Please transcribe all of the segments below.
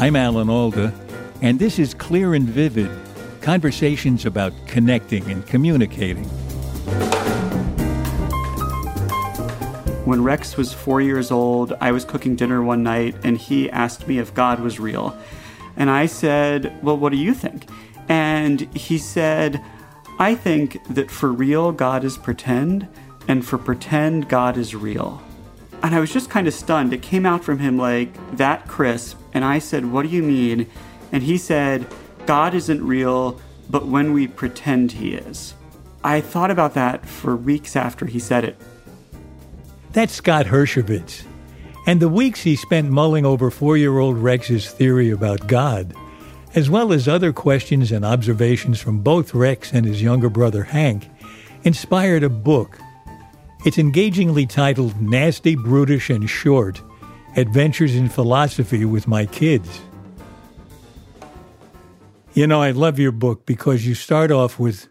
I'm Alan Alda, and this is Clear and Vivid conversations about connecting and communicating. When Rex was four years old, I was cooking dinner one night and he asked me if God was real. And I said, Well, what do you think? And he said, I think that for real, God is pretend, and for pretend, God is real. And I was just kind of stunned. It came out from him like that crisp. And I said, What do you mean? And he said, God isn't real, but when we pretend he is. I thought about that for weeks after he said it. That's Scott Hershovitz. And the weeks he spent mulling over four year old Rex's theory about God, as well as other questions and observations from both Rex and his younger brother Hank, inspired a book it's engagingly titled Nasty, Brutish, and Short Adventures in Philosophy with My Kids. You know, I love your book because you start off with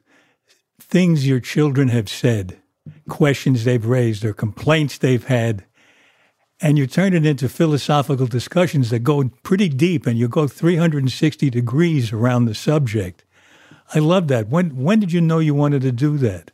things your children have said, questions they've raised, or complaints they've had, and you turn it into philosophical discussions that go pretty deep and you go 360 degrees around the subject. I love that. When when did you know you wanted to do that?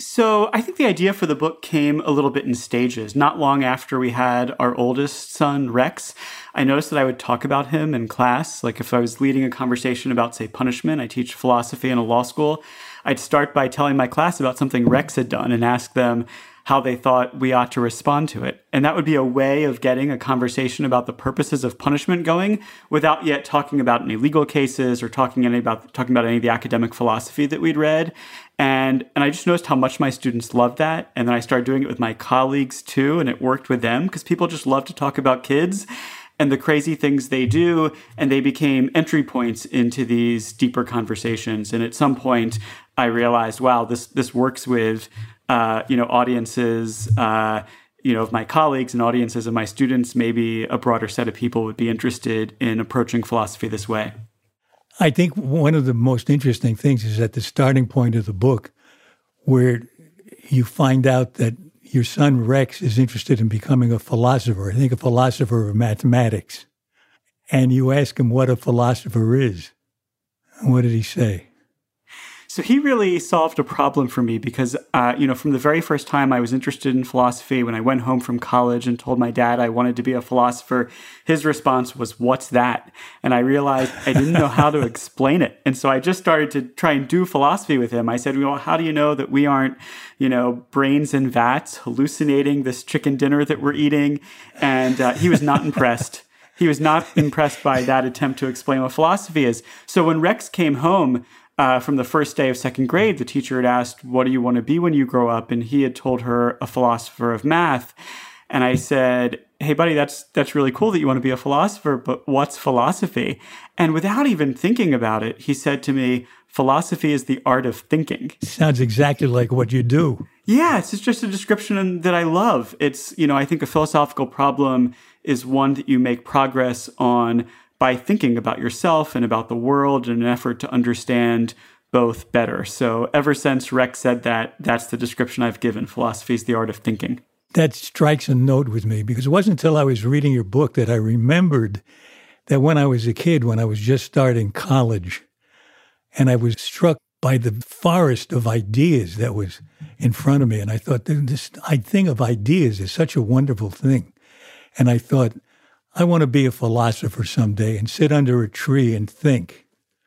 So I think the idea for the book came a little bit in stages. Not long after we had our oldest son, Rex, I noticed that I would talk about him in class. Like if I was leading a conversation about, say, punishment, I teach philosophy in a law school, I'd start by telling my class about something Rex had done and ask them, how they thought we ought to respond to it. And that would be a way of getting a conversation about the purposes of punishment going without yet talking about any legal cases or talking any about talking about any of the academic philosophy that we'd read. And and I just noticed how much my students loved that. And then I started doing it with my colleagues too, and it worked with them because people just love to talk about kids and the crazy things they do, and they became entry points into these deeper conversations. And at some point, I realized, wow, this this works with uh, you know, audiences, uh, you know, of my colleagues and audiences of my students, maybe a broader set of people would be interested in approaching philosophy this way. I think one of the most interesting things is at the starting point of the book, where you find out that your son Rex is interested in becoming a philosopher. I think a philosopher of mathematics. And you ask him what a philosopher is. What did he say? So he really solved a problem for me because, uh, you know, from the very first time I was interested in philosophy, when I went home from college and told my dad I wanted to be a philosopher, his response was, What's that? And I realized I didn't know how to explain it. And so I just started to try and do philosophy with him. I said, Well, how do you know that we aren't, you know, brains in vats hallucinating this chicken dinner that we're eating? And uh, he was not impressed. He was not impressed by that attempt to explain what philosophy is. So when Rex came home, uh, from the first day of second grade, the teacher had asked, What do you want to be when you grow up? And he had told her a philosopher of math. And I said, Hey, buddy, that's, that's really cool that you want to be a philosopher, but what's philosophy? And without even thinking about it, he said to me, Philosophy is the art of thinking. Sounds exactly like what you do. Yeah, it's just a description that I love. It's, you know, I think a philosophical problem is one that you make progress on by thinking about yourself and about the world in an effort to understand both better. So ever since Rex said that, that's the description I've given. Philosophy is the art of thinking. That strikes a note with me because it wasn't until I was reading your book that I remembered that when I was a kid, when I was just starting college, and I was struck by the forest of ideas that was in front of me. And I thought, this thing of ideas is such a wonderful thing. And I thought, I want to be a philosopher someday and sit under a tree and think.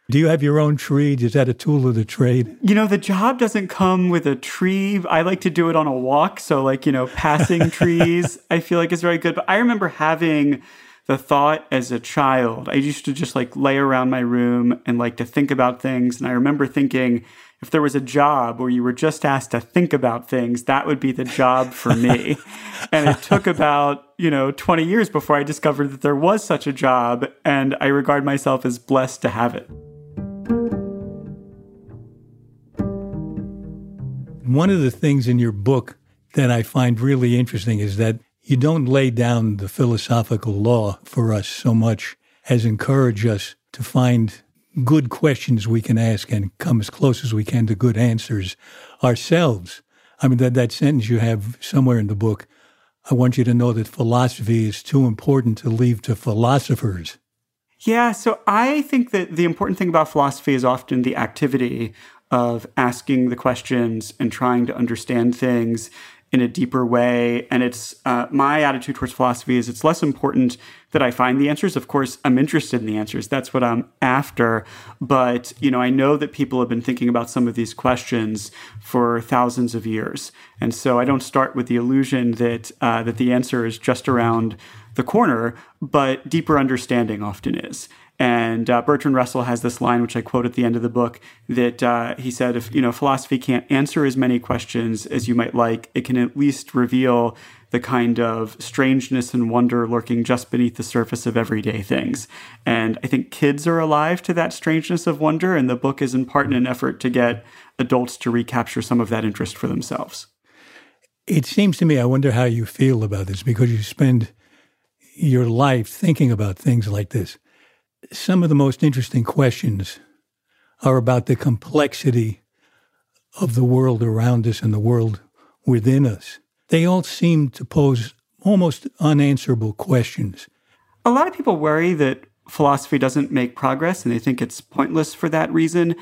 Do you have your own tree? Is that a tool of the trade? You know, the job doesn't come with a tree. I like to do it on a walk. So, like, you know, passing trees, I feel like is very good. But I remember having the thought as a child. I used to just like lay around my room and like to think about things. And I remember thinking, if there was a job where you were just asked to think about things, that would be the job for me. and it took about, you know, 20 years before I discovered that there was such a job. And I regard myself as blessed to have it. One of the things in your book that I find really interesting is that you don't lay down the philosophical law for us so much as encourage us to find good questions we can ask and come as close as we can to good answers ourselves. I mean, that, that sentence you have somewhere in the book, I want you to know that philosophy is too important to leave to philosophers. Yeah, so I think that the important thing about philosophy is often the activity of asking the questions and trying to understand things in a deeper way. And it's uh, my attitude towards philosophy is it's less important that I find the answers. Of course, I'm interested in the answers. That's what I'm after. But you know, I know that people have been thinking about some of these questions for thousands of years, and so I don't start with the illusion that uh, that the answer is just around the corner. But deeper understanding often is. And uh, Bertrand Russell has this line, which I quote at the end of the book, that uh, he said, "If you know philosophy can't answer as many questions as you might like, it can at least reveal the kind of strangeness and wonder lurking just beneath the surface of everyday things." And I think kids are alive to that strangeness of wonder, and the book is in part in an effort to get adults to recapture some of that interest for themselves. It seems to me, I wonder how you feel about this because you spend your life thinking about things like this some of the most interesting questions are about the complexity of the world around us and the world within us. They all seem to pose almost unanswerable questions. A lot of people worry that philosophy doesn't make progress and they think it's pointless for that reason.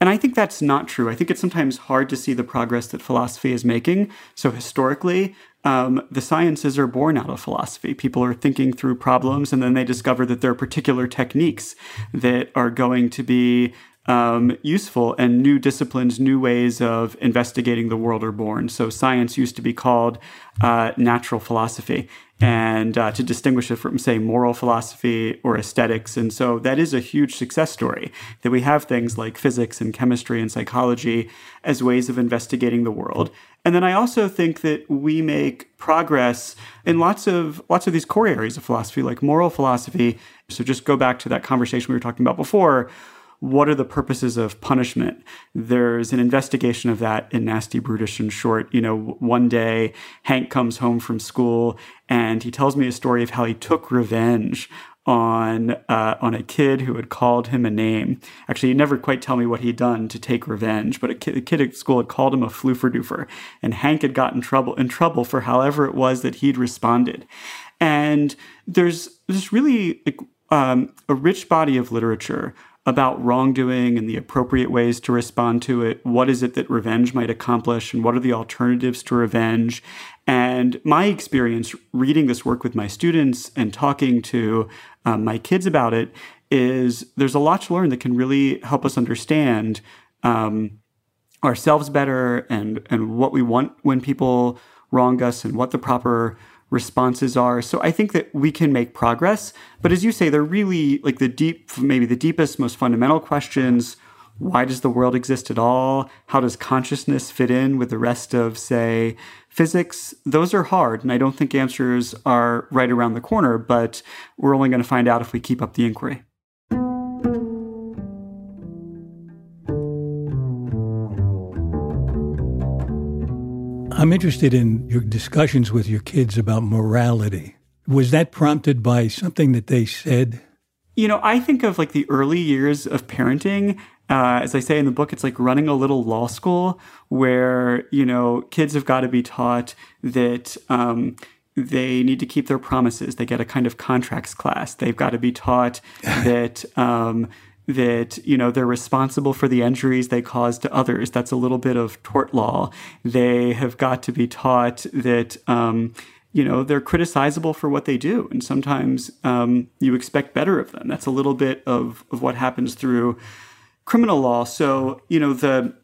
And I think that's not true. I think it's sometimes hard to see the progress that philosophy is making. So, historically, um, the sciences are born out of philosophy. People are thinking through problems, and then they discover that there are particular techniques that are going to be um, useful, and new disciplines, new ways of investigating the world are born. So, science used to be called uh, natural philosophy, and uh, to distinguish it from, say, moral philosophy or aesthetics. And so, that is a huge success story that we have things like physics and chemistry and psychology as ways of investigating the world. And then I also think that we make progress in lots of lots of these core areas of philosophy, like moral philosophy. So just go back to that conversation we were talking about before. What are the purposes of punishment? There's an investigation of that in Nasty Brutish and Short. You know, one day Hank comes home from school and he tells me a story of how he took revenge on uh, on a kid who had called him a name. Actually, he never quite tell me what he'd done to take revenge, but a kid, a kid at school had called him a floofer doofer, and Hank had gotten trouble in trouble for however it was that he'd responded. And there's this really um, a rich body of literature about wrongdoing and the appropriate ways to respond to it. What is it that revenge might accomplish, and what are the alternatives to revenge? And my experience reading this work with my students and talking to um, my kids about it is there's a lot to learn that can really help us understand um, ourselves better and and what we want when people wrong us and what the proper responses are. So I think that we can make progress. But as you say, they're really like the deep, maybe the deepest, most fundamental questions. Why does the world exist at all? How does consciousness fit in with the rest of, say, physics? Those are hard. And I don't think answers are right around the corner, but we're only going to find out if we keep up the inquiry. I'm interested in your discussions with your kids about morality. Was that prompted by something that they said? You know, I think of like the early years of parenting. Uh, as I say in the book, it's like running a little law school where, you know, kids have got to be taught that um, they need to keep their promises. They get a kind of contracts class. They've got to be taught that um, that you know they're responsible for the injuries they cause to others. That's a little bit of tort law. They have got to be taught that. Um, you know they're criticizable for what they do and sometimes um, you expect better of them that's a little bit of, of what happens through criminal law so you know the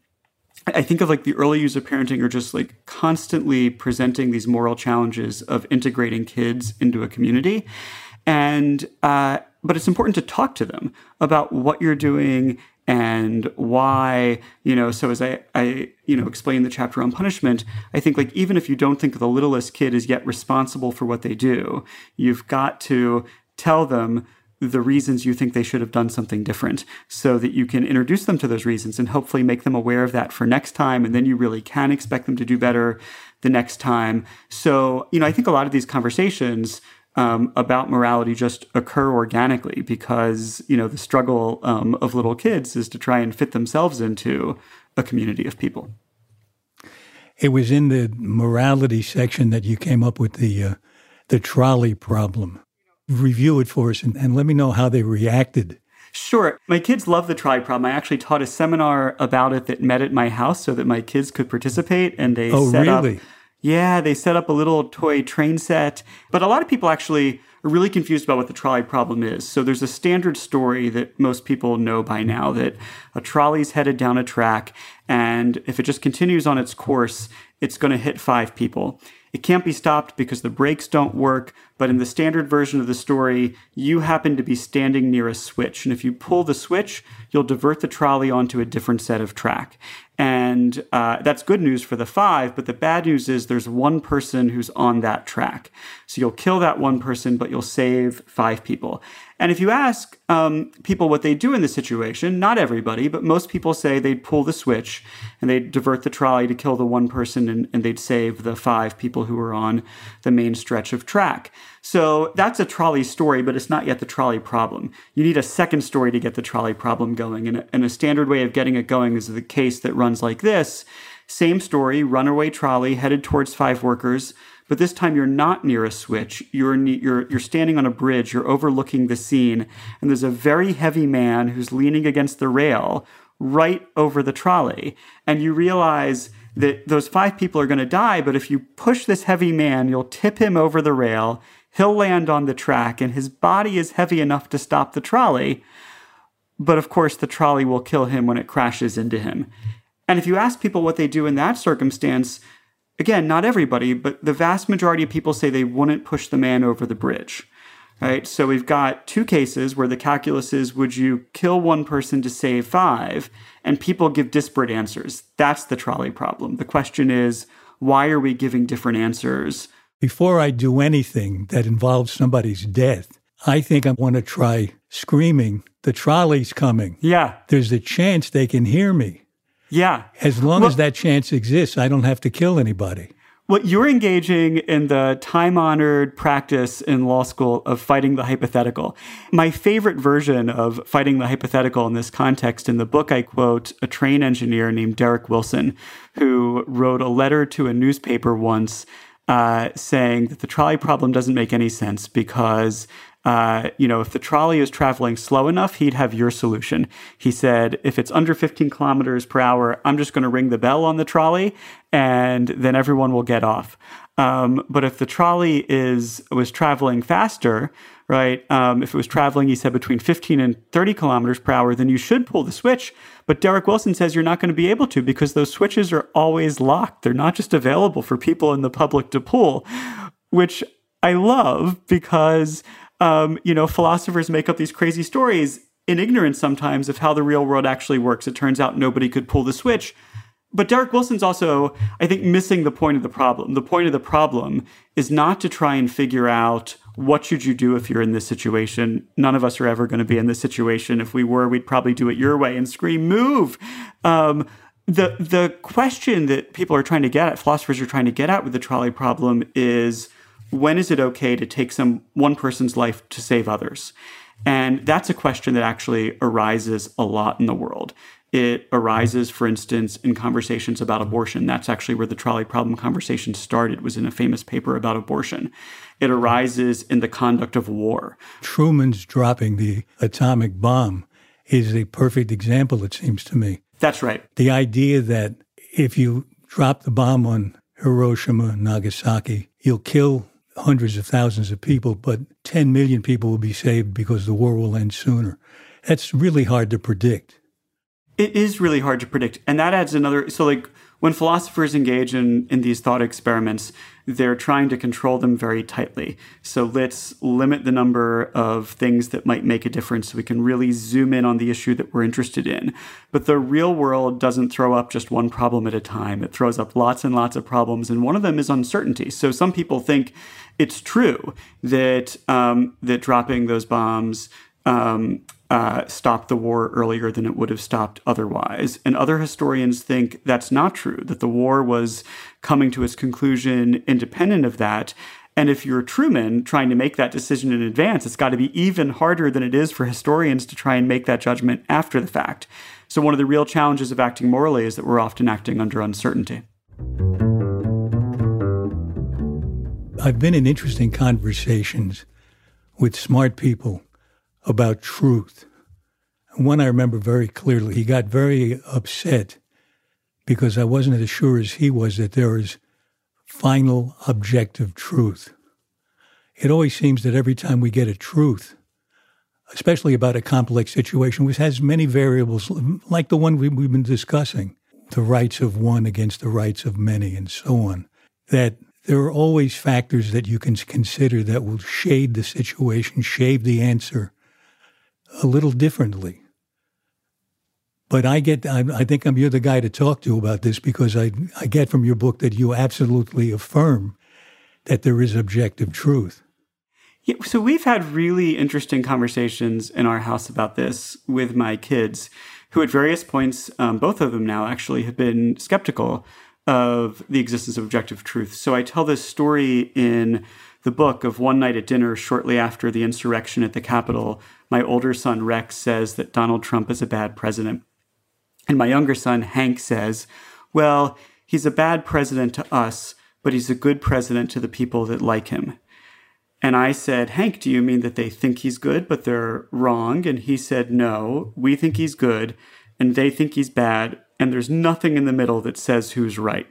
I think of like the early years of parenting are just like constantly presenting these moral challenges of integrating kids into a community. And, uh, but it's important to talk to them about what you're doing and why, you know, so as I, I, you know, explain the chapter on punishment, I think like even if you don't think the littlest kid is yet responsible for what they do, you've got to tell them the reasons you think they should have done something different so that you can introduce them to those reasons and hopefully make them aware of that for next time. And then you really can expect them to do better the next time. So, you know, I think a lot of these conversations um, about morality just occur organically because, you know, the struggle um, of little kids is to try and fit themselves into a community of people. It was in the morality section that you came up with the uh, the trolley problem review it for us and, and let me know how they reacted. Sure. My kids love the trolley problem. I actually taught a seminar about it that met at my house so that my kids could participate and they oh, set really? up Yeah, they set up a little toy train set. But a lot of people actually are really confused about what the trolley problem is. So there's a standard story that most people know by now that a trolley's headed down a track and if it just continues on its course, it's going to hit 5 people. It can't be stopped because the brakes don't work, but in the standard version of the story, you happen to be standing near a switch. And if you pull the switch, you'll divert the trolley onto a different set of track. And uh, that's good news for the five, but the bad news is there's one person who's on that track. So you'll kill that one person, but you'll save five people. And if you ask um, people what they do in this situation, not everybody, but most people say they'd pull the switch and they'd divert the trolley to kill the one person and, and they'd save the five people who were on the main stretch of track. So that's a trolley story, but it's not yet the trolley problem. You need a second story to get the trolley problem going. And a, and a standard way of getting it going is the case that runs like this. Same story, runaway trolley headed towards five workers but this time you're not near a switch. You're, you're, you're standing on a bridge, you're overlooking the scene, and there's a very heavy man who's leaning against the rail right over the trolley. And you realize that those five people are going to die, but if you push this heavy man, you'll tip him over the rail, he'll land on the track, and his body is heavy enough to stop the trolley. But of course, the trolley will kill him when it crashes into him. And if you ask people what they do in that circumstance, again, not everybody, but the vast majority of people say they wouldn't push the man over the bridge. Right? So we've got two cases where the calculus is would you kill one person to save five? And people give disparate answers. That's the trolley problem. The question is, why are we giving different answers? Before I do anything that involves somebody's death, I think I want to try screaming, the trolley's coming. Yeah. There's a chance they can hear me. Yeah. As long well, as that chance exists, I don't have to kill anybody. Well, you're engaging in the time honored practice in law school of fighting the hypothetical. My favorite version of fighting the hypothetical in this context in the book, I quote a train engineer named Derek Wilson, who wrote a letter to a newspaper once uh, saying that the trolley problem doesn't make any sense because uh, you know, if the trolley is traveling slow enough, he'd have your solution. He said, if it's under 15 kilometers per hour, I'm just going to ring the bell on the trolley and then everyone will get off. Um, but if the trolley is was traveling faster, right? Um, if it was traveling, he said between 15 and 30 kilometers per hour, then you should pull the switch. But Derek Wilson says you're not going to be able to because those switches are always locked. They're not just available for people in the public to pull, which I love because um, you know, philosophers make up these crazy stories in ignorance sometimes of how the real world actually works. It turns out nobody could pull the switch. But Derek Wilson's also, I think, missing the point of the problem. The point of the problem is not to try and figure out what should you do if you're in this situation. None of us are ever going to be in this situation. If we were, we'd probably do it your way and scream, move. Um, the the question that people are trying to get at, philosophers are trying to get at with the trolley problem is when is it okay to take some one person's life to save others? And that's a question that actually arises a lot in the world. It arises, for instance, in conversations about abortion. That's actually where the trolley problem conversation started, was in a famous paper about abortion. It arises in the conduct of war. Truman's dropping the atomic bomb is a perfect example, it seems to me. That's right. The idea that if you drop the bomb on Hiroshima and Nagasaki, you'll kill hundreds of thousands of people, but 10 million people will be saved because the war will end sooner. That's really hard to predict. It is really hard to predict. And that adds another. So, like, when philosophers engage in, in these thought experiments, they're trying to control them very tightly. So let's limit the number of things that might make a difference so we can really zoom in on the issue that we're interested in. But the real world doesn't throw up just one problem at a time. It throws up lots and lots of problems, and one of them is uncertainty. So some people think it's true that um, that dropping those bombs um, uh, stopped the war earlier than it would have stopped otherwise. And other historians think that's not true, that the war was coming to its conclusion independent of that. And if you're Truman trying to make that decision in advance, it's got to be even harder than it is for historians to try and make that judgment after the fact. So, one of the real challenges of acting morally is that we're often acting under uncertainty. I've been in interesting conversations with smart people about truth. One I remember very clearly, he got very upset because I wasn't as sure as he was that there is final objective truth. It always seems that every time we get a truth, especially about a complex situation which has many variables, like the one we, have been discussing, the rights of one against the rights of many, and so on, that there are always factors that you can consider that will shade the situation, shade the answer a little differently. But I get, I, I think I'm you're the guy to talk to about this because I, I get from your book that you absolutely affirm that there is objective truth. Yeah, so we've had really interesting conversations in our house about this with my kids, who at various points, um, both of them now actually, have been skeptical of the existence of objective truth. So I tell this story in the book of one night at dinner shortly after the insurrection at the Capitol. My older son Rex says that Donald Trump is a bad president. And my younger son Hank says, well, he's a bad president to us, but he's a good president to the people that like him. And I said, Hank, do you mean that they think he's good, but they're wrong? And he said, no, we think he's good, and they think he's bad, and there's nothing in the middle that says who's right.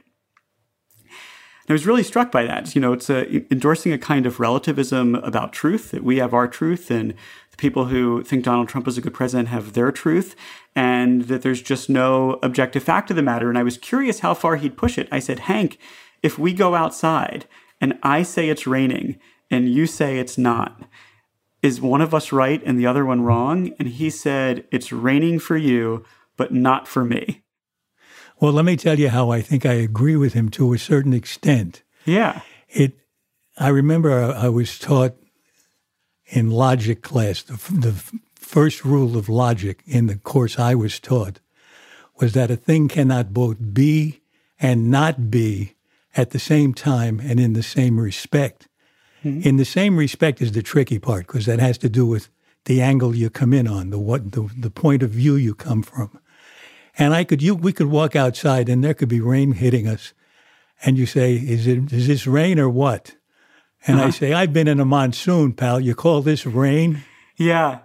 I was really struck by that. You know, it's a, endorsing a kind of relativism about truth that we have our truth and people who think Donald Trump is a good president have their truth and that there's just no objective fact of the matter. And I was curious how far he'd push it. I said, Hank, if we go outside and I say it's raining and you say it's not, is one of us right and the other one wrong? And he said, it's raining for you, but not for me. Well, let me tell you how I think I agree with him to a certain extent. Yeah. It. I remember I, I was taught in logic class the, the first rule of logic in the course I was taught was that a thing cannot both be and not be at the same time and in the same respect. Mm-hmm. In the same respect is the tricky part because that has to do with the angle you come in on, the what the, the point of view you come from. And I could, you, we could walk outside and there could be rain hitting us. And you say, is it, is this rain or what? And uh-huh. I say, I've been in a monsoon, pal. You call this rain? Yeah.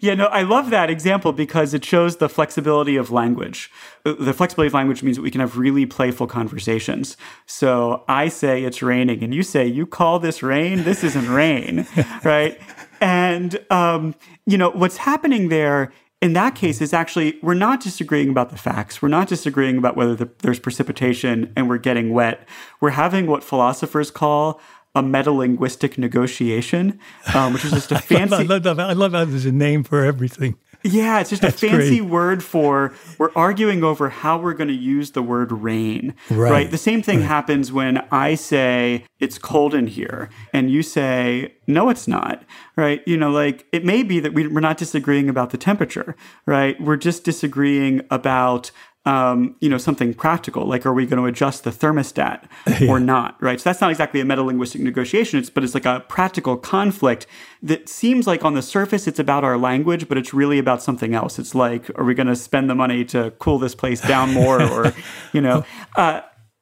Yeah, no, I love that example because it shows the flexibility of language. Uh, the flexibility of language means that we can have really playful conversations. So I say it's raining, and you say, You call this rain? This isn't rain, right? And, um, you know, what's happening there in that case is actually we're not disagreeing about the facts we're not disagreeing about whether the, there's precipitation and we're getting wet we're having what philosophers call a metalinguistic negotiation um, which is just a fancy I love, I, love, I love how there's a name for everything yeah, it's just That's a fancy great. word for we're arguing over how we're going to use the word rain. Right. right? The same thing right. happens when I say it's cold in here and you say no it's not. Right? You know, like it may be that we, we're not disagreeing about the temperature, right? We're just disagreeing about um, you know, something practical, like are we going to adjust the thermostat yeah. or not, right? So that's not exactly a metalinguistic negotiation, it's, but it's like a practical conflict that seems like on the surface it's about our language, but it's really about something else. It's like, are we going to spend the money to cool this place down more, or you know? Uh,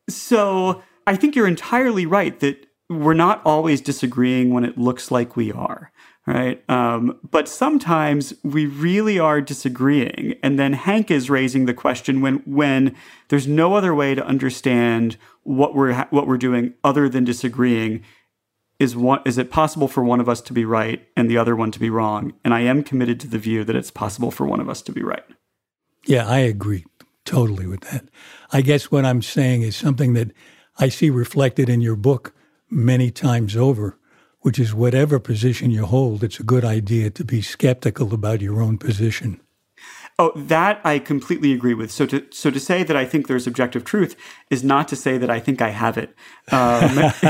so I think you're entirely right that we're not always disagreeing when it looks like we are right? Um, but sometimes we really are disagreeing, and then Hank is raising the question when when there's no other way to understand what we're what we're doing other than disagreeing. Is one is it possible for one of us to be right and the other one to be wrong? And I am committed to the view that it's possible for one of us to be right. Yeah, I agree totally with that. I guess what I'm saying is something that I see reflected in your book many times over which is whatever position you hold, it's a good idea to be skeptical about your own position. Oh, that I completely agree with. So to so to say that I think there's objective truth is not to say that I think I have it. Um,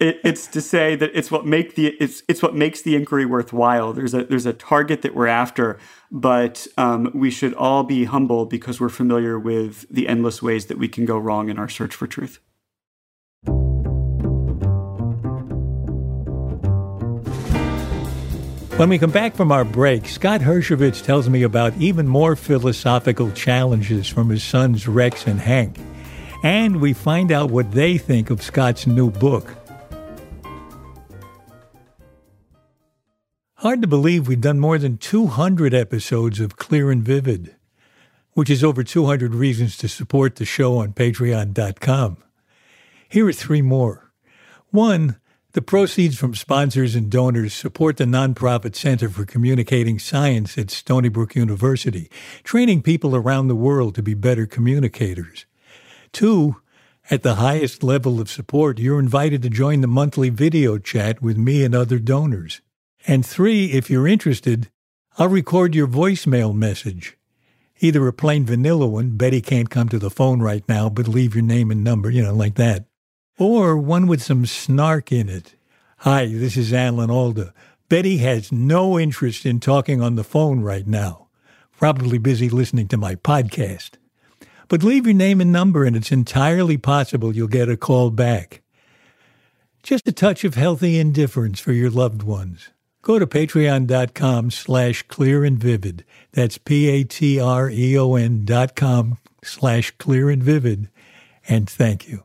it. It's to say that it's what make the it's it's what makes the inquiry worthwhile. There's a there's a target that we're after, but um, we should all be humble because we're familiar with the endless ways that we can go wrong in our search for truth. When we come back from our break, Scott Hershovitz tells me about even more philosophical challenges from his sons Rex and Hank. And we find out what they think of Scott's new book. Hard to believe we've done more than 200 episodes of Clear and Vivid, which is over 200 reasons to support the show on patreon.com. Here are three more. One, the proceeds from sponsors and donors support the nonprofit Center for Communicating Science at Stony Brook University, training people around the world to be better communicators. Two, at the highest level of support, you're invited to join the monthly video chat with me and other donors. And three, if you're interested, I'll record your voicemail message. Either a plain vanilla one, Betty can't come to the phone right now, but leave your name and number, you know, like that or one with some snark in it. Hi, this is Alan Alda. Betty has no interest in talking on the phone right now, probably busy listening to my podcast. But leave your name and number, and it's entirely possible you'll get a call back. Just a touch of healthy indifference for your loved ones. Go to patreon.com slash clear and vivid. That's P-A-T-R-E-O-N dot com slash clear and vivid. And thank you.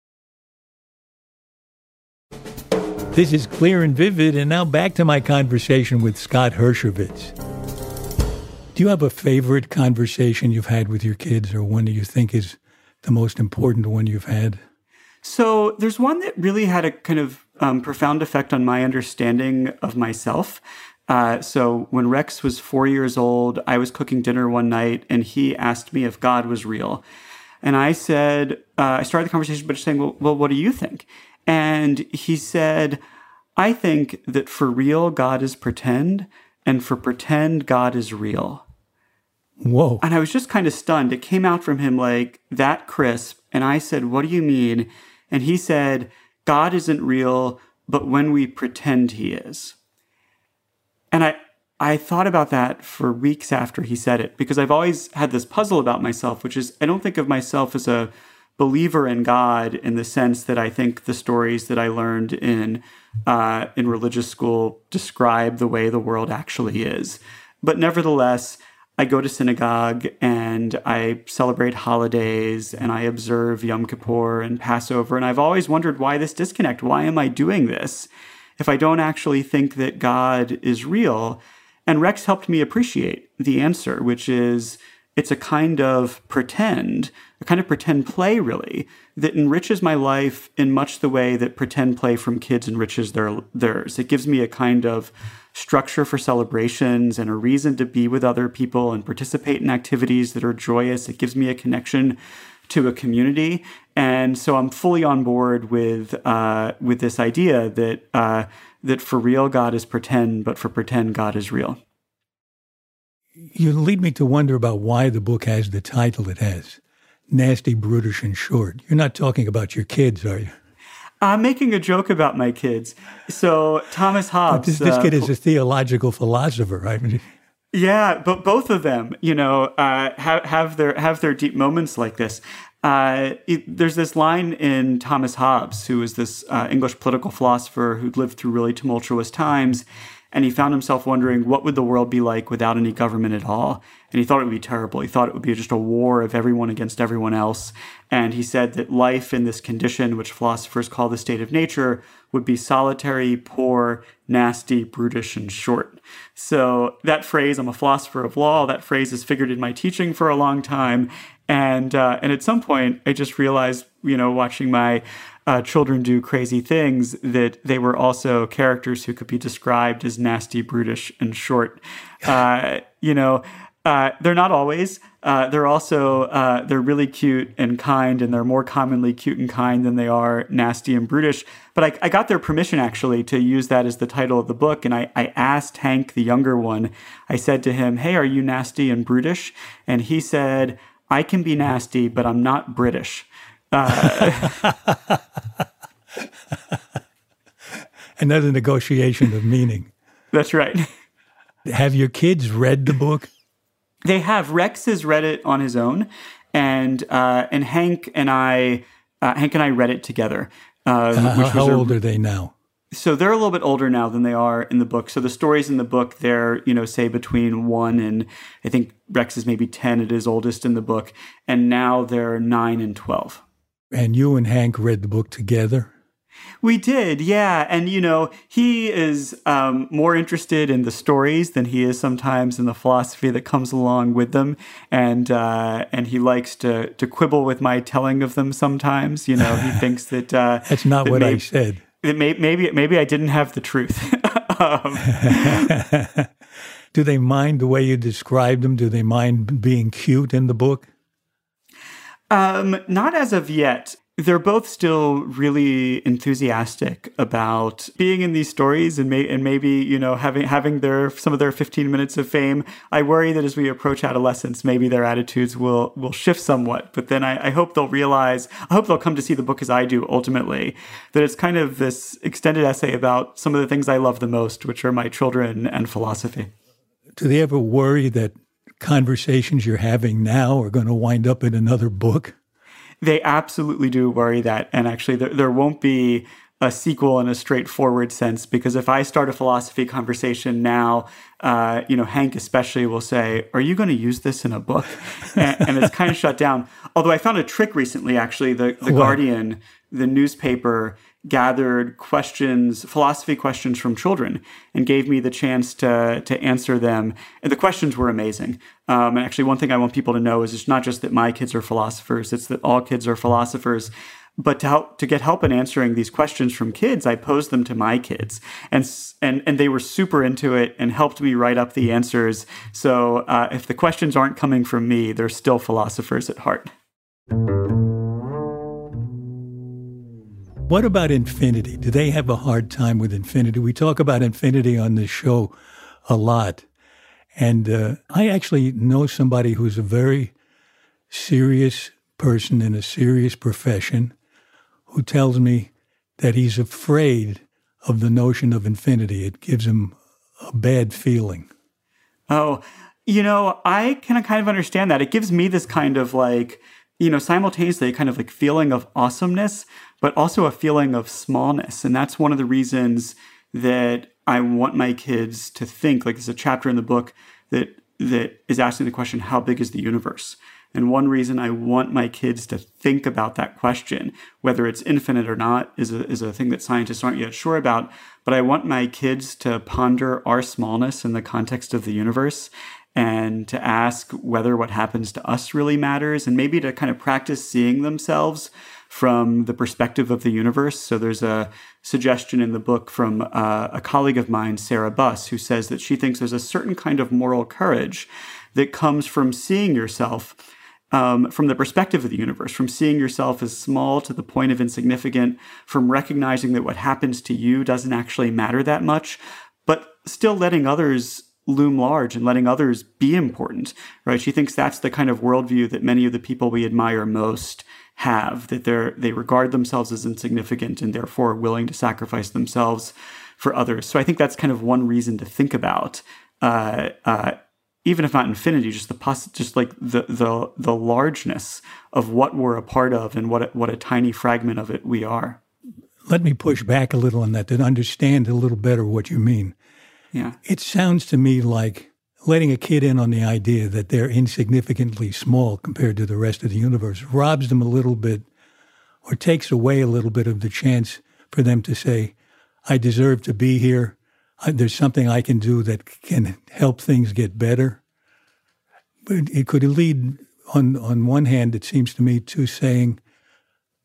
This is Clear and Vivid, and now back to my conversation with Scott Hershovitz. Do you have a favorite conversation you've had with your kids, or one that you think is the most important one you've had? So there's one that really had a kind of um, profound effect on my understanding of myself. Uh, so when Rex was four years old, I was cooking dinner one night, and he asked me if God was real. And I said, uh, I started the conversation by just saying, well, well, what do you think? And he said, I think that for real, God is pretend, and for pretend, God is real. Whoa. And I was just kind of stunned. It came out from him like that crisp. And I said, What do you mean? And he said, God isn't real, but when we pretend he is. And I, I thought about that for weeks after he said it because I've always had this puzzle about myself, which is I don't think of myself as a believer in God in the sense that I think the stories that I learned in uh, in religious school describe the way the world actually is. But nevertheless, I go to synagogue and I celebrate holidays and I observe Yom Kippur and Passover. And I've always wondered why this disconnect. Why am I doing this if I don't actually think that God is real? And Rex helped me appreciate the answer, which is it's a kind of pretend, a kind of pretend play, really, that enriches my life in much the way that pretend play from kids enriches their, theirs. It gives me a kind of structure for celebrations and a reason to be with other people and participate in activities that are joyous. It gives me a connection to a community, and so I'm fully on board with uh, with this idea that uh, that for real God is pretend, but for pretend God is real you lead me to wonder about why the book has the title it has Nasty, Brutish, and Short. You're not talking about your kids, are you? I'm making a joke about my kids. So, Thomas Hobbes. This, this, kid uh, is a theological philosopher, right? Yeah, but both of them, you know, uh, have, have their have their deep moments like this. Uh, it, there's this line in Thomas Hobbes, who is this uh, English political philosopher who'd lived through really tumultuous times, and he found himself wondering what would the world be like without any government at all? And he thought it would be terrible. He thought it would be just a war of everyone against everyone else. And he said that life in this condition which philosophers call the state of nature would be solitary poor nasty brutish and short. So that phrase i'm a philosopher of law that phrase has figured in my teaching for a long time. And uh, and at some point i just realized you know watching my uh, children do crazy things, that they were also characters who could be described as nasty, brutish, and short. Uh, you know, uh, they're not always. Uh, they're also uh, they're really cute and kind, and they're more commonly cute and kind than they are nasty and brutish. But I, I got their permission actually to use that as the title of the book, and I, I asked Hank, the younger one. I said to him, "Hey, are you nasty and brutish?" And he said, "I can be nasty, but I'm not British." Uh, Another negotiation of meaning. That's right. Have your kids read the book? They have. Rex has read it on his own, and uh, and Hank and I, uh, Hank and I read it together. Uh, how, how old are they now? So they're a little bit older now than they are in the book. So the stories in the book, they're you know say between one and I think Rex is maybe ten at his oldest in the book, and now they're nine and twelve. And you and Hank read the book together? We did, yeah. And, you know, he is um, more interested in the stories than he is sometimes in the philosophy that comes along with them. And, uh, and he likes to, to quibble with my telling of them sometimes. You know, he thinks that. Uh, That's not that what I said. That may, maybe, maybe I didn't have the truth. um, Do they mind the way you described them? Do they mind being cute in the book? Um, not as of yet. They're both still really enthusiastic about being in these stories and, may, and maybe you know having having their some of their 15 minutes of fame. I worry that as we approach adolescence, maybe their attitudes will will shift somewhat. But then I, I hope they'll realize. I hope they'll come to see the book as I do. Ultimately, that it's kind of this extended essay about some of the things I love the most, which are my children and philosophy. Do they ever worry that conversations you're having now are going to wind up in another book? They absolutely do worry that. And actually, there, there won't be a sequel in a straightforward sense because if I start a philosophy conversation now, uh, you know, Hank especially will say, "Are you going to use this in a book?" and, and, it's kind of shut down. Although I found a trick recently, actually, the the Guardian, the newspaper, gathered questions, philosophy questions from children, and gave me the chance to to answer them. And the questions were amazing. Um, and actually, one thing I want people to know is it's not just that my kids are philosophers; it's that all kids are philosophers. But to help to get help in answering these questions from kids, I posed them to my kids, and and and they were super into it and helped me write up the answers. So uh, if the questions aren't coming from me, they're still philosophers at heart. What about infinity? Do they have a hard time with infinity? We talk about infinity on this show a lot. And uh, I actually know somebody who's a very serious person in a serious profession who tells me that he's afraid of the notion of infinity. It gives him a bad feeling. Oh, you know, I can kind of understand that. It gives me this kind of like, you know, simultaneously kind of like feeling of awesomeness, but also a feeling of smallness. And that's one of the reasons that I want my kids to think like there's a chapter in the book that that is asking the question, how big is the universe? And one reason I want my kids to think about that question, whether it's infinite or not, is a, is a thing that scientists aren't yet sure about. But I want my kids to ponder our smallness in the context of the universe and to ask whether what happens to us really matters and maybe to kind of practice seeing themselves from the perspective of the universe. So there's a suggestion in the book from uh, a colleague of mine, Sarah Buss, who says that she thinks there's a certain kind of moral courage that comes from seeing yourself um, from the perspective of the universe, from seeing yourself as small to the point of insignificant, from recognizing that what happens to you doesn't actually matter that much, but still letting others loom large and letting others be important, right? She thinks that's the kind of worldview that many of the people we admire most have, that they're, they regard themselves as insignificant and therefore willing to sacrifice themselves for others. So I think that's kind of one reason to think about, uh, uh, even if not infinity, just the poss- just like the, the, the largeness of what we're a part of and what, a, what a tiny fragment of it we are. Let me push back a little on that to understand a little better what you mean. Yeah. It sounds to me like letting a kid in on the idea that they're insignificantly small compared to the rest of the universe robs them a little bit or takes away a little bit of the chance for them to say, I deserve to be here. There's something I can do that can help things get better. But it could lead, on, on one hand, it seems to me, to saying,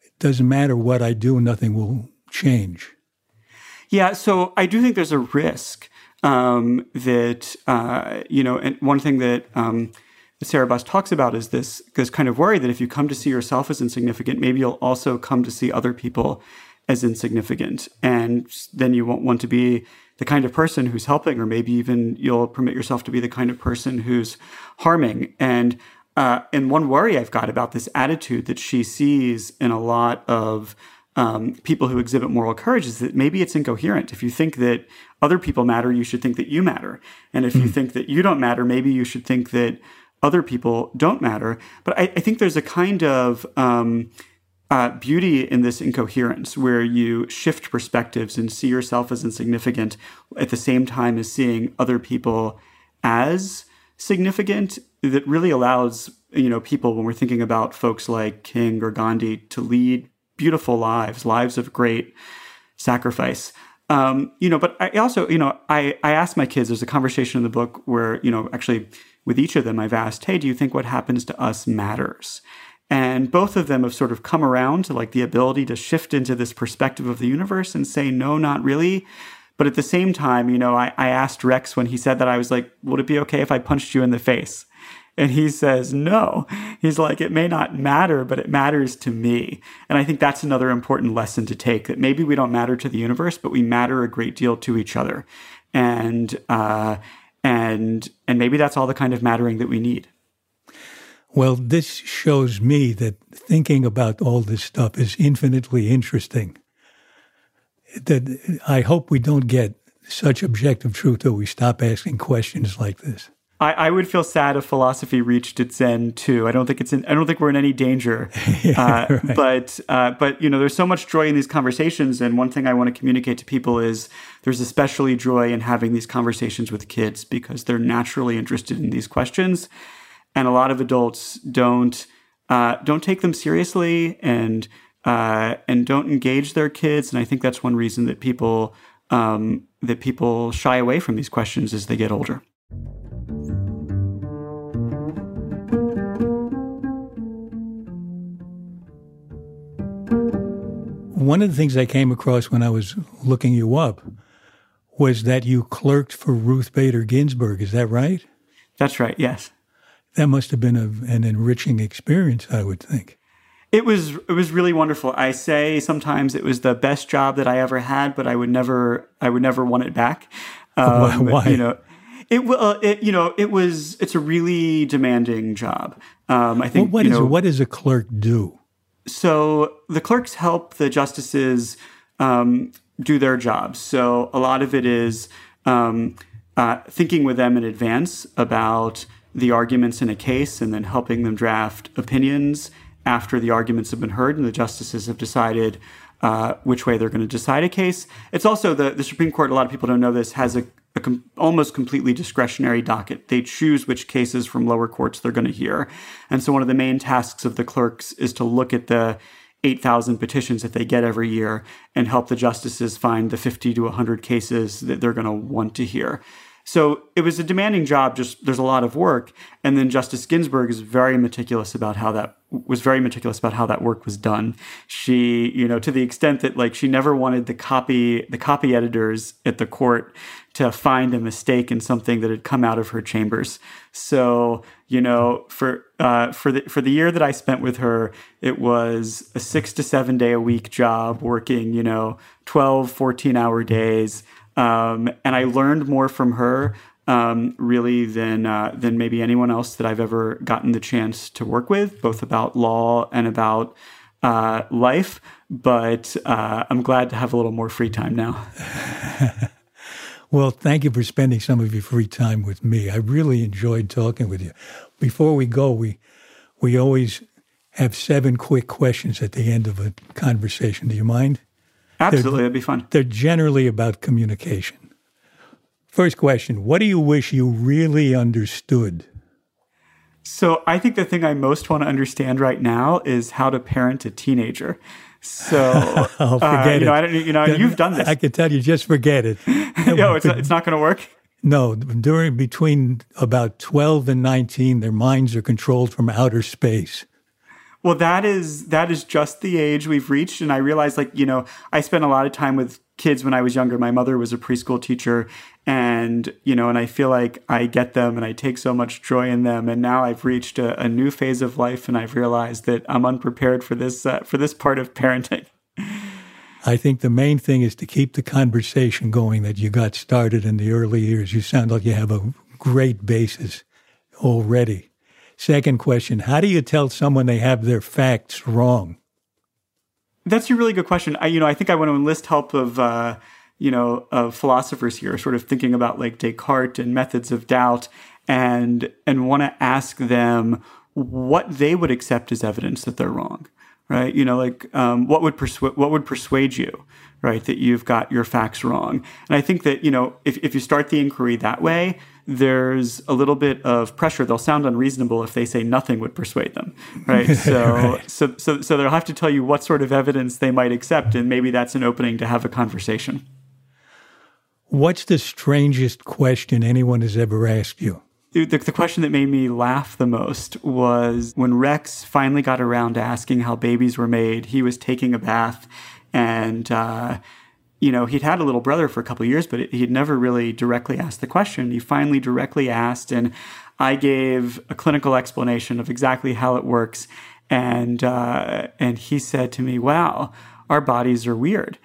it doesn't matter what I do, nothing will change. Yeah, so I do think there's a risk um, that uh, you know, and one thing that um, Sarah Buss talks about is this this kind of worry that if you come to see yourself as insignificant, maybe you'll also come to see other people as insignificant, and then you won't want to be the kind of person who's helping, or maybe even you'll permit yourself to be the kind of person who's harming. And uh, and one worry I've got about this attitude that she sees in a lot of um, people who exhibit moral courage is that maybe it's incoherent. If you think that other people matter, you should think that you matter. And if mm. you hmm. think that you don't matter, maybe you should think that other people don't matter. But I, I think there's a kind of um, uh, beauty in this incoherence where you shift perspectives and see yourself as insignificant at the same time as seeing other people as significant that really allows you know people when we're thinking about folks like king or gandhi to lead beautiful lives, lives of great sacrifice. Um, you know, but I also, you know, I, I asked my kids, there's a conversation in the book where, you know, actually with each of them, I've asked, hey, do you think what happens to us matters? And both of them have sort of come around to like the ability to shift into this perspective of the universe and say, no, not really. But at the same time, you know, I, I asked Rex when he said that, I was like, would it be okay if I punched you in the face? And he says, no. He's like, it may not matter, but it matters to me. And I think that's another important lesson to take that maybe we don't matter to the universe, but we matter a great deal to each other. And, uh, and, and maybe that's all the kind of mattering that we need. Well, this shows me that thinking about all this stuff is infinitely interesting. That I hope we don't get such objective truth that we stop asking questions like this. I, I, would feel sad if philosophy reached its end too. I don't think it's in, I don't think we're in any danger. yeah, uh, right. But uh, but you know, there's so much joy in these conversations, and one thing I want to communicate to people is there's especially joy in having these conversations with kids because they're naturally interested in these questions, and a lot of adults don't uh, don't take them seriously and uh, and don't engage their kids, and I think that's one reason that people um, that people shy away from these questions as they get older. One of the things I came across when I was looking you up was that you clerked for Ruth Bader Ginsburg. Is that right? That's right, yes. That must have been a, an enriching experience, I would think. It was it was really wonderful. I say sometimes it was the best job that I ever had, but I would never I would never want it back. Um, Why? You know, it will. Uh, it you know it was it's a really demanding job. Um, I think. Well, what you is know, what does a clerk do? So the clerks help the justices um, do their jobs. So a lot of it is um, uh, thinking with them in advance about the arguments in a case and then helping them draft opinions after the arguments have been heard and the justices have decided uh, which way they're going to decide a case. It's also the, the Supreme Court, a lot of people don't know this, has a a com- almost completely discretionary docket. They choose which cases from lower courts they're going to hear. And so one of the main tasks of the clerks is to look at the 8,000 petitions that they get every year and help the justices find the 50 to 100 cases that they're going to want to hear. So it was a demanding job. Just there's a lot of work, and then Justice Ginsburg is very meticulous about how that was very meticulous about how that work was done. She, you know, to the extent that like she never wanted the copy the copy editors at the court to find a mistake in something that had come out of her chambers. So, you know, for uh, for the for the year that I spent with her, it was a 6 to 7 day a week job working, you know, 12, 14 hour days. Um, and I learned more from her um, really than uh, than maybe anyone else that I've ever gotten the chance to work with, both about law and about uh, life. But uh, I'm glad to have a little more free time now. well, thank you for spending some of your free time with me. I really enjoyed talking with you. Before we go, we we always have seven quick questions at the end of a conversation. Do you mind? Absolutely, they're, that'd be fun. They're generally about communication. First question What do you wish you really understood? So, I think the thing I most want to understand right now is how to parent a teenager. So, oh, forget uh, you it. Know, I don't, you know, you've done this. I can tell you, just forget it. no, it's, it's not going to work. No, during between about 12 and 19, their minds are controlled from outer space. Well, that is that is just the age we've reached, and I realize, like you know, I spent a lot of time with kids when I was younger. My mother was a preschool teacher, and you know and i feel like i get them and i take so much joy in them. And now i've reached a, a new phase of life and i've realized that i'm unprepared for this uh, for this part of parenting. I think the main thing is to keep the conversation going that you got started in the early years. You sound like you have a great basis already. Second question how do you tell someone they have their facts wrong? That's a really good question. I you know i think i want to enlist help of uh, you know, of philosophers here, sort of thinking about like Descartes and methods of doubt, and and want to ask them what they would accept as evidence that they're wrong, right? You know, like um, what would persuade what would persuade you, right, that you've got your facts wrong? And I think that you know, if if you start the inquiry that way, there's a little bit of pressure. They'll sound unreasonable if they say nothing would persuade them, right? So, right. so, so, so they'll have to tell you what sort of evidence they might accept, and maybe that's an opening to have a conversation. What's the strangest question anyone has ever asked you? The, the, question that made me laugh the most was when Rex finally got around to asking how babies were made. He was taking a bath, and uh, you know he'd had a little brother for a couple years, but he'd never really directly asked the question. He finally directly asked, and I gave a clinical explanation of exactly how it works, and uh, and he said to me, "Wow, our bodies are weird."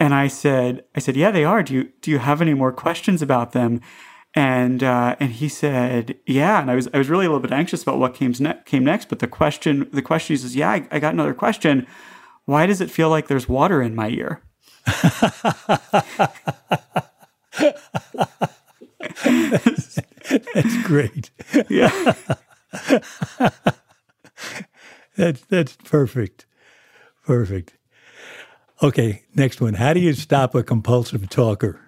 And I said, I said, yeah, they are. Do you do you have any more questions about them? And uh, and he said, yeah. And I was I was really a little bit anxious about what came ne- came next. But the question the question he says, yeah, I, I got another question. Why does it feel like there's water in my ear? that's great. Yeah. that's that's perfect. Perfect. Okay, next one. How do you stop a compulsive talker?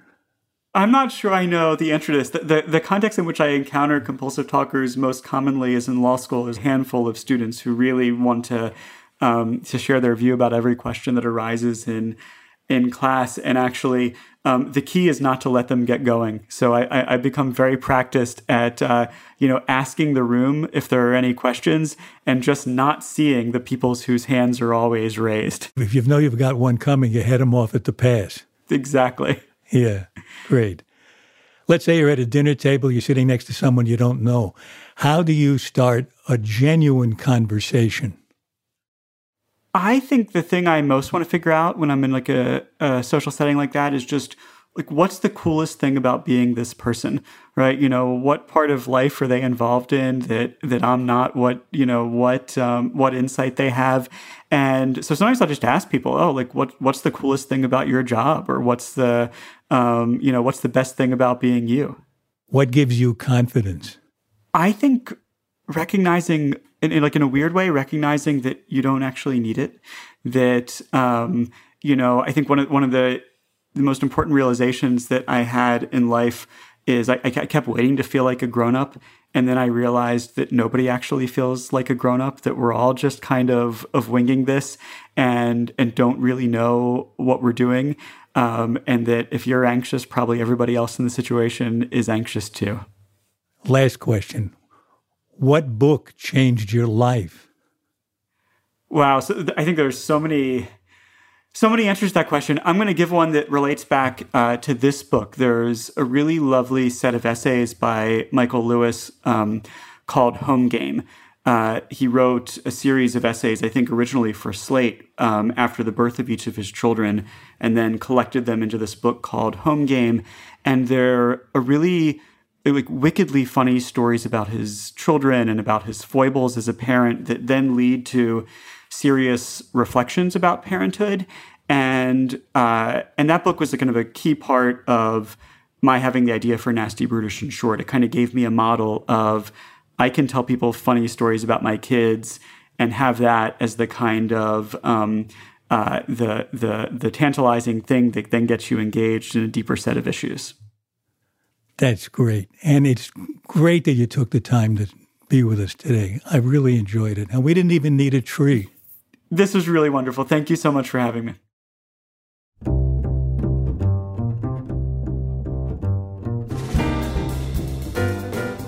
I'm not sure I know the answer to this. The, the, the, context in which I encounter compulsive talkers most commonly is in law school. There's a handful of students who really want to um, to share their view about every question that arises in in class, and actually um, the key is not to let them get going. So I, I, I become very practiced at uh, you know asking the room if there are any questions and just not seeing the people's whose hands are always raised. If you know you've got one coming, you head them off at the pass. Exactly. Yeah, great. Let's say you're at a dinner table, you're sitting next to someone you don't know. How do you start a genuine conversation? I think the thing I most want to figure out when I'm in like a, a, social setting like that is just like what's the coolest thing about being this person, right? You know, what part of life are they involved in that that I'm not? What you know, what um, what insight they have, and so sometimes I'll just ask people, oh, like what what's the coolest thing about your job, or what's the um, you know what's the best thing about being you? What gives you confidence? I think recognizing in, in, like in a weird way recognizing that you don't actually need it that um, you know i think one of one of the the most important realizations that i had in life is I, I kept waiting to feel like a grown up and then i realized that nobody actually feels like a grown up that we're all just kind of of winging this and and don't really know what we're doing um, and that if you're anxious, probably everybody else in the situation is anxious too. Last question What book changed your life? Wow. So th- I think there's so many so many answers to that question. I'm going to give one that relates back uh, to this book. There's a really lovely set of essays by Michael Lewis um, called Home Game. Uh, he wrote a series of essays, I think originally for Slate, um, after the birth of each of his children, and then collected them into this book called Home Game. And they're a really like wickedly funny stories about his children and about his foibles as a parent that then lead to serious reflections about parenthood. And uh, and that book was a kind of a key part of my having the idea for Nasty Brutish and Short. It kind of gave me a model of I can tell people funny stories about my kids and have that as the kind of um, uh, the the the tantalizing thing that then gets you engaged in a deeper set of issues. That's great, and it's great that you took the time to be with us today. I really enjoyed it, and we didn't even need a tree. This was really wonderful. Thank you so much for having me.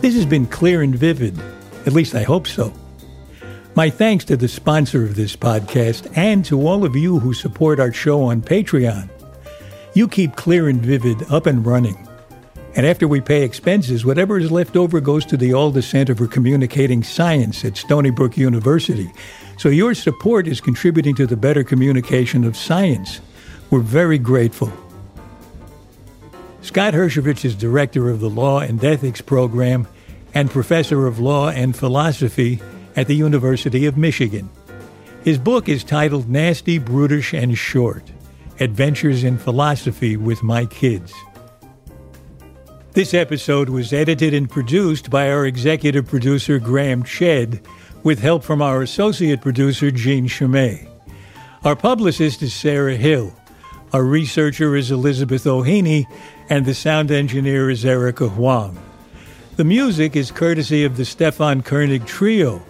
This has been clear and vivid. At least I hope so. My thanks to the sponsor of this podcast and to all of you who support our show on Patreon. You keep Clear and Vivid up and running. And after we pay expenses, whatever is left over goes to the Alda Center for Communicating Science at Stony Brook University. So your support is contributing to the better communication of science. We're very grateful. Scott Hershovitz is director of the Law and Ethics program and professor of law and philosophy at the University of Michigan. His book is titled Nasty, Brutish, and Short Adventures in Philosophy with My Kids. This episode was edited and produced by our executive producer, Graham Chedd, with help from our associate producer, Jean Chimay. Our publicist is Sarah Hill. Our researcher is Elizabeth O'Haney, and the sound engineer is Erica Huang. The music is courtesy of the Stefan Koenig Trio.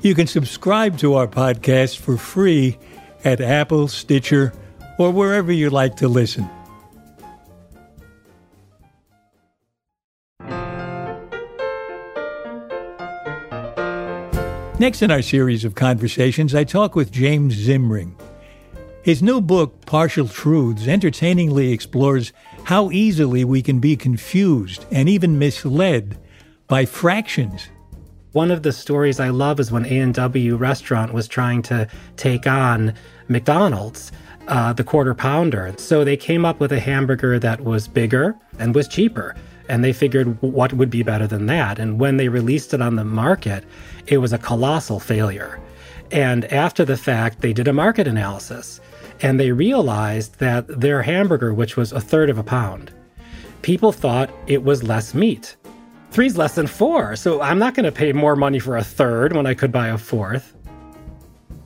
You can subscribe to our podcast for free at Apple, Stitcher, or wherever you like to listen. Next in our series of conversations, I talk with James Zimring. His new book, Partial Truths, entertainingly explores how easily we can be confused and even misled by fractions. One of the stories I love is when A&W Restaurant was trying to take on McDonald's, uh, the quarter pounder. So they came up with a hamburger that was bigger and was cheaper. And they figured what would be better than that. And when they released it on the market, it was a colossal failure. And after the fact, they did a market analysis and they realized that their hamburger, which was a third of a pound, people thought it was less meat. Three's less than four, so I'm not going to pay more money for a third when I could buy a fourth.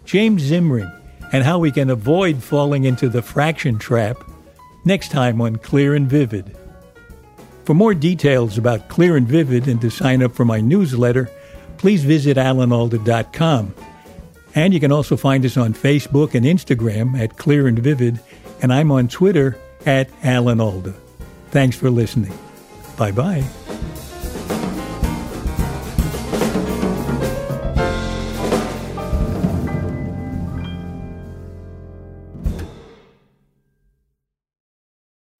James Zimring and how we can avoid falling into the fraction trap next time on Clear and Vivid. For more details about Clear and Vivid and to sign up for my newsletter, please visit alanalda.com. And you can also find us on Facebook and Instagram at Clear and Vivid, and I'm on Twitter at Alan Alda. Thanks for listening. Bye bye.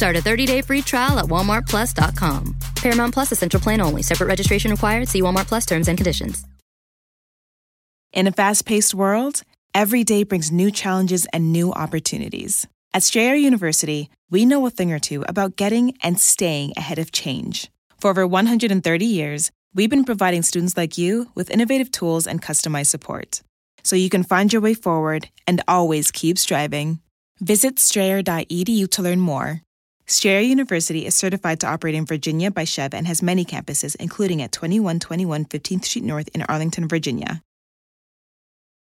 Start a 30 day free trial at walmartplus.com. Paramount Plus Essential Plan only. Separate registration required. See Walmart Plus terms and conditions. In a fast paced world, every day brings new challenges and new opportunities. At Strayer University, we know a thing or two about getting and staying ahead of change. For over 130 years, we've been providing students like you with innovative tools and customized support so you can find your way forward and always keep striving. Visit strayer.edu to learn more. Strayer University is certified to operate in Virginia by SCHEV and has many campuses, including at 2121 15th Street North in Arlington, Virginia.